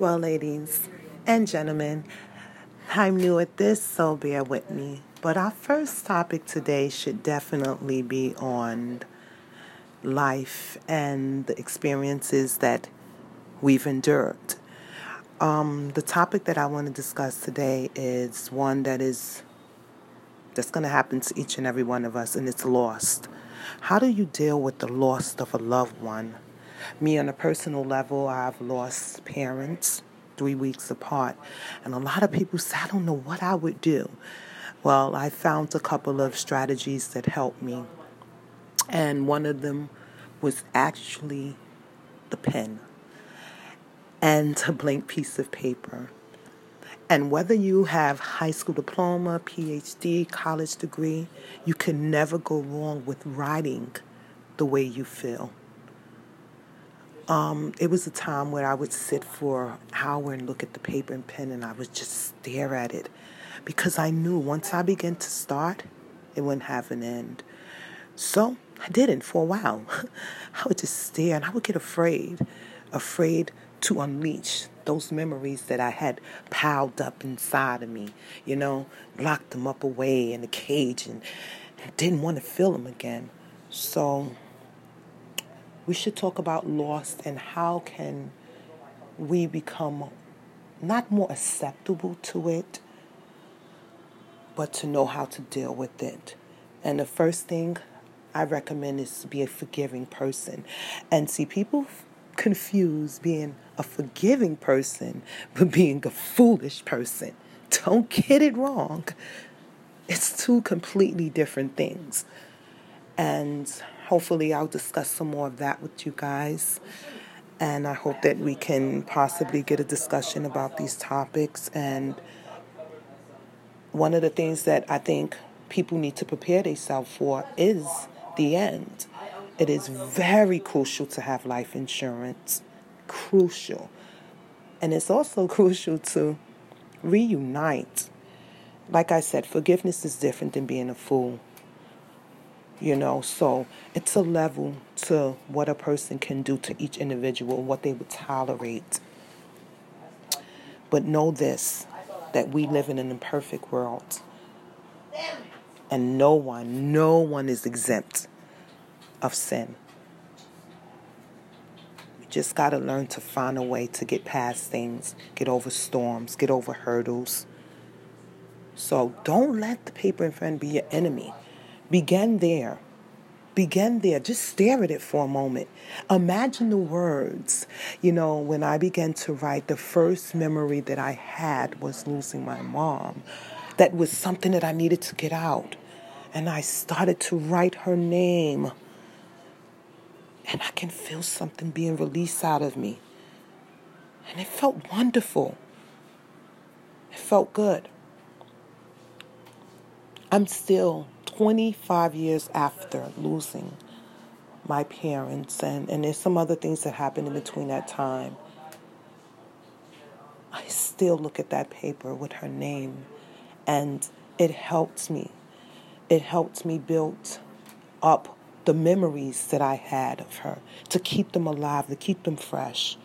Well, ladies and gentlemen, I'm new at this, so bear with me. But our first topic today should definitely be on life and the experiences that we've endured. Um, the topic that I want to discuss today is one that is that's going to happen to each and every one of us, and it's lost. How do you deal with the loss of a loved one? Me, on a personal level, I've lost parents three weeks apart. And a lot of people say, I don't know what I would do. Well, I found a couple of strategies that helped me. And one of them was actually the pen and a blank piece of paper. And whether you have high school diploma, PhD, college degree, you can never go wrong with writing the way you feel. Um, it was a time where I would sit for an hour and look at the paper and pen, and I would just stare at it because I knew once I began to start, it wouldn't have an end. So I didn't for a while. I would just stare and I would get afraid, afraid to unleash those memories that I had piled up inside of me, you know, locked them up away in a cage and didn't want to feel them again. So we should talk about loss and how can we become not more acceptable to it, but to know how to deal with it. And the first thing I recommend is to be a forgiving person. And see, people confuse being a forgiving person with being a foolish person. Don't get it wrong. It's two completely different things. And hopefully, I'll discuss some more of that with you guys. And I hope that we can possibly get a discussion about these topics. And one of the things that I think people need to prepare themselves for is the end. It is very crucial to have life insurance. Crucial. And it's also crucial to reunite. Like I said, forgiveness is different than being a fool you know? So it's a level to what a person can do to each individual what they would tolerate. But know this that we live in an imperfect world. And no one no one is exempt of sin. We just got to learn to find a way to get past things get over storms get over hurdles. So don't let the paper and pen be your enemy Begin there. Begin there. Just stare at it for a moment. Imagine the words. You know, when I began to write, the first memory that I had was losing my mom. That was something that I needed to get out. And I started to write her name. And I can feel something being released out of me. And it felt wonderful. It felt good. I'm still 25 years after losing my parents, and, and there's some other things that happened in between that time. I still look at that paper with her name, and it helps me. It helps me build up the memories that I had of her, to keep them alive, to keep them fresh.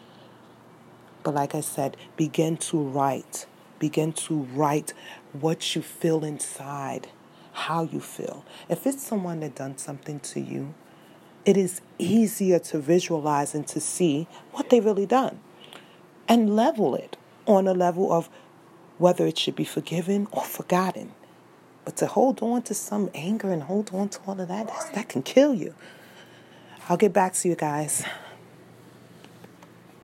But like I said, begin to write. Begin to write what you feel inside how you feel. If it's someone that done something to you, it is easier to visualize and to see what they really done and level it on a level of whether it should be forgiven or forgotten. But to hold on to some anger and hold on to all of that, that can kill you. I'll get back to you guys.